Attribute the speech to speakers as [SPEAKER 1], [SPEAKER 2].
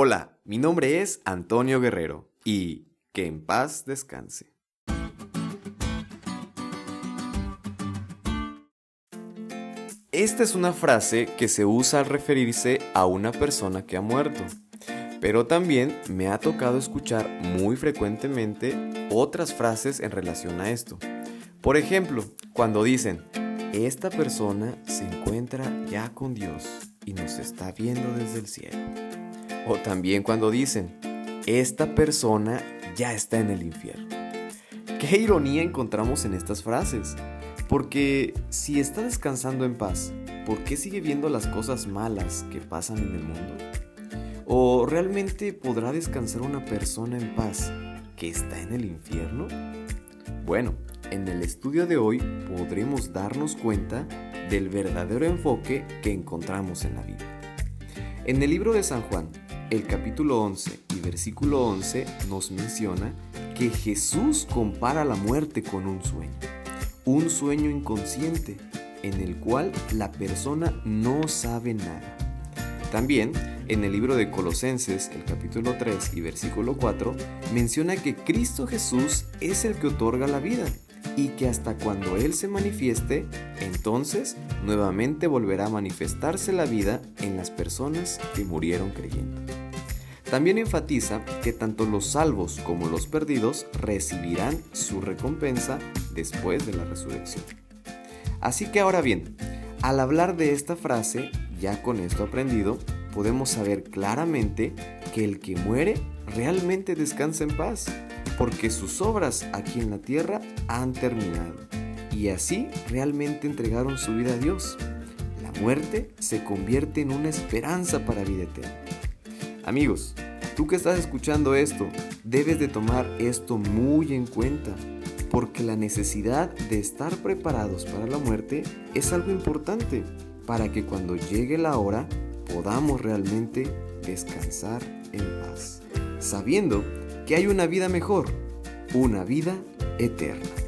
[SPEAKER 1] Hola, mi nombre es Antonio Guerrero y que en paz descanse. Esta es una frase que se usa al referirse a una persona que ha muerto, pero también me ha tocado escuchar muy frecuentemente otras frases en relación a esto. Por ejemplo, cuando dicen, esta persona se encuentra ya con Dios y nos está viendo desde el cielo. O también cuando dicen, esta persona ya está en el infierno. Qué ironía encontramos en estas frases. Porque si está descansando en paz, ¿por qué sigue viendo las cosas malas que pasan en el mundo? ¿O realmente podrá descansar una persona en paz que está en el infierno? Bueno, en el estudio de hoy podremos darnos cuenta del verdadero enfoque que encontramos en la Biblia. En el libro de San Juan, el capítulo 11 y versículo 11 nos menciona que Jesús compara la muerte con un sueño un sueño inconsciente en el cual la persona no sabe nada. También en el libro de Colosenses, el capítulo 3 y versículo 4, menciona que Cristo Jesús es el que otorga la vida y que hasta cuando Él se manifieste, entonces nuevamente volverá a manifestarse la vida en las personas que murieron creyendo. También enfatiza que tanto los salvos como los perdidos recibirán su recompensa después de la resurrección. Así que ahora bien, al hablar de esta frase, ya con esto aprendido, podemos saber claramente que el que muere realmente descansa en paz, porque sus obras aquí en la tierra han terminado, y así realmente entregaron su vida a Dios. La muerte se convierte en una esperanza para vida eterna. Amigos, tú que estás escuchando esto, debes de tomar esto muy en cuenta, porque la necesidad de estar preparados para la muerte es algo importante para que cuando llegue la hora podamos realmente descansar en paz, sabiendo que hay una vida mejor, una vida eterna.